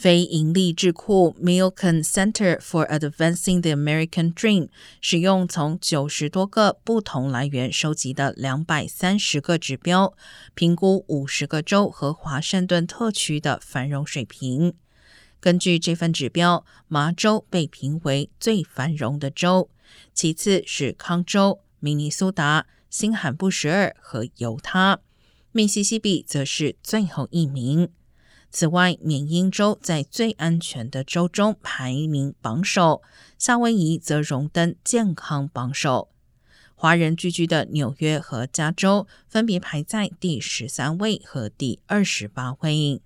非营利智库 Milken Center for Advancing the American Dream 使用从九十多个不同来源收集的两百三十个指标，评估五十个州和华盛顿特区的繁荣水平。根据这份指标，麻州被评为最繁荣的州，其次是康州、明尼苏达、新罕布什尔和犹他，密西西比则是最后一名。此外，缅因州在最安全的州中排名榜首，夏威夷则荣登健康榜首。华人聚居的纽约和加州分别排在第十三位和第二十八位。